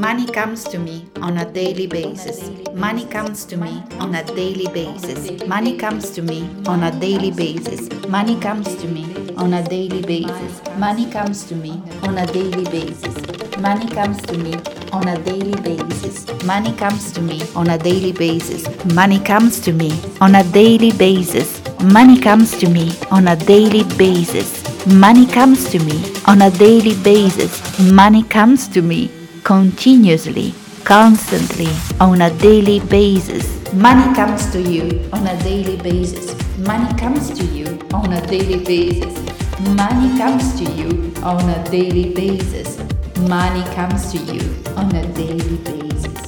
Money comes to me on a daily basis. Money comes to me on a daily basis. Money comes to me on a daily basis. Money comes to me on a daily basis. Money comes to me on a daily basis. Money comes to me on a daily basis. Money comes to me on a daily basis. Money comes to me on a daily basis. Money comes to me on a daily basis. Money comes to me on a daily basis. Money comes to me continuously, constantly, on a daily basis. Money comes to you on a daily basis. Money comes to you on a daily basis. Money comes to you on a daily basis. Money comes to you on a daily basis.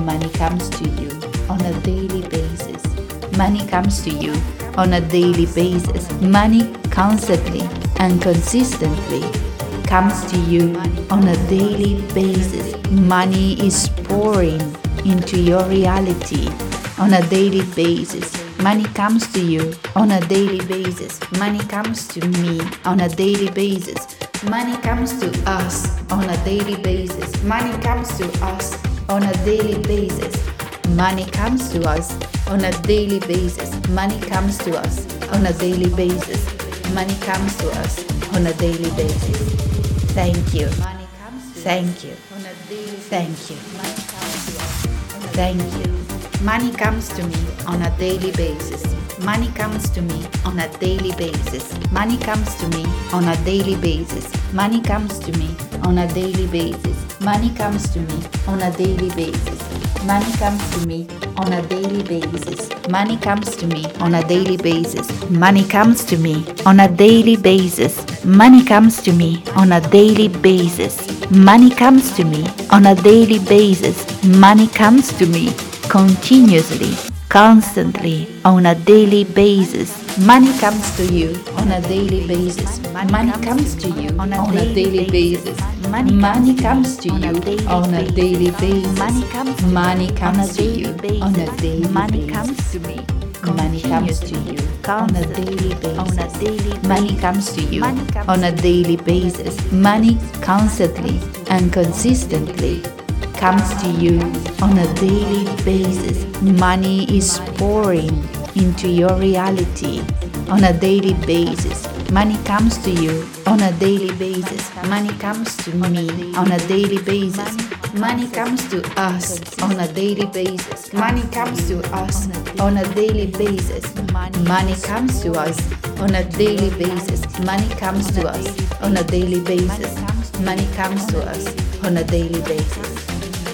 Money comes to you on a daily basis. Money comes to you on a daily basis. Money constantly and consistently comes to you on a daily basis. Money is pouring into your reality on a daily basis. Money comes to you on a daily basis. Money comes to me on a daily basis. Money comes to us on a daily basis. Money comes to us on a daily basis. Money comes to us on a daily basis. Money comes to us on a daily basis. Money comes to us on a daily basis. Thank you. Thank you. Thank you. Thank you. Money comes to me on a daily basis. Money comes to me on a daily basis. Money comes to me on a daily basis. Money comes to me on a daily basis. Money comes to me on a daily basis. Money comes to me on a daily basis. Money comes to me on a daily basis. Money comes to me on a daily basis. Money comes to me on a daily basis. Money comes to me on a daily basis. Money comes to me continuously, constantly, on a daily basis. Money comes to you on a daily basis. Money comes to you on a daily basis. Money comes to you on a daily basis. Money comes money comes to you on a daily basis. Money comes to me. Money comes to you on a daily basis. On a daily money comes to you on a daily basis. Money constantly and consistently comes to you on a daily basis. Money is pouring into your reality on a daily basis. Money comes to you on a daily basis. Money comes to me on a daily basis. Money comes to us on a daily basis. Money comes to us on a daily basis. Money comes to us on a daily basis. Money comes to us on a daily basis. Money comes to us on a daily basis.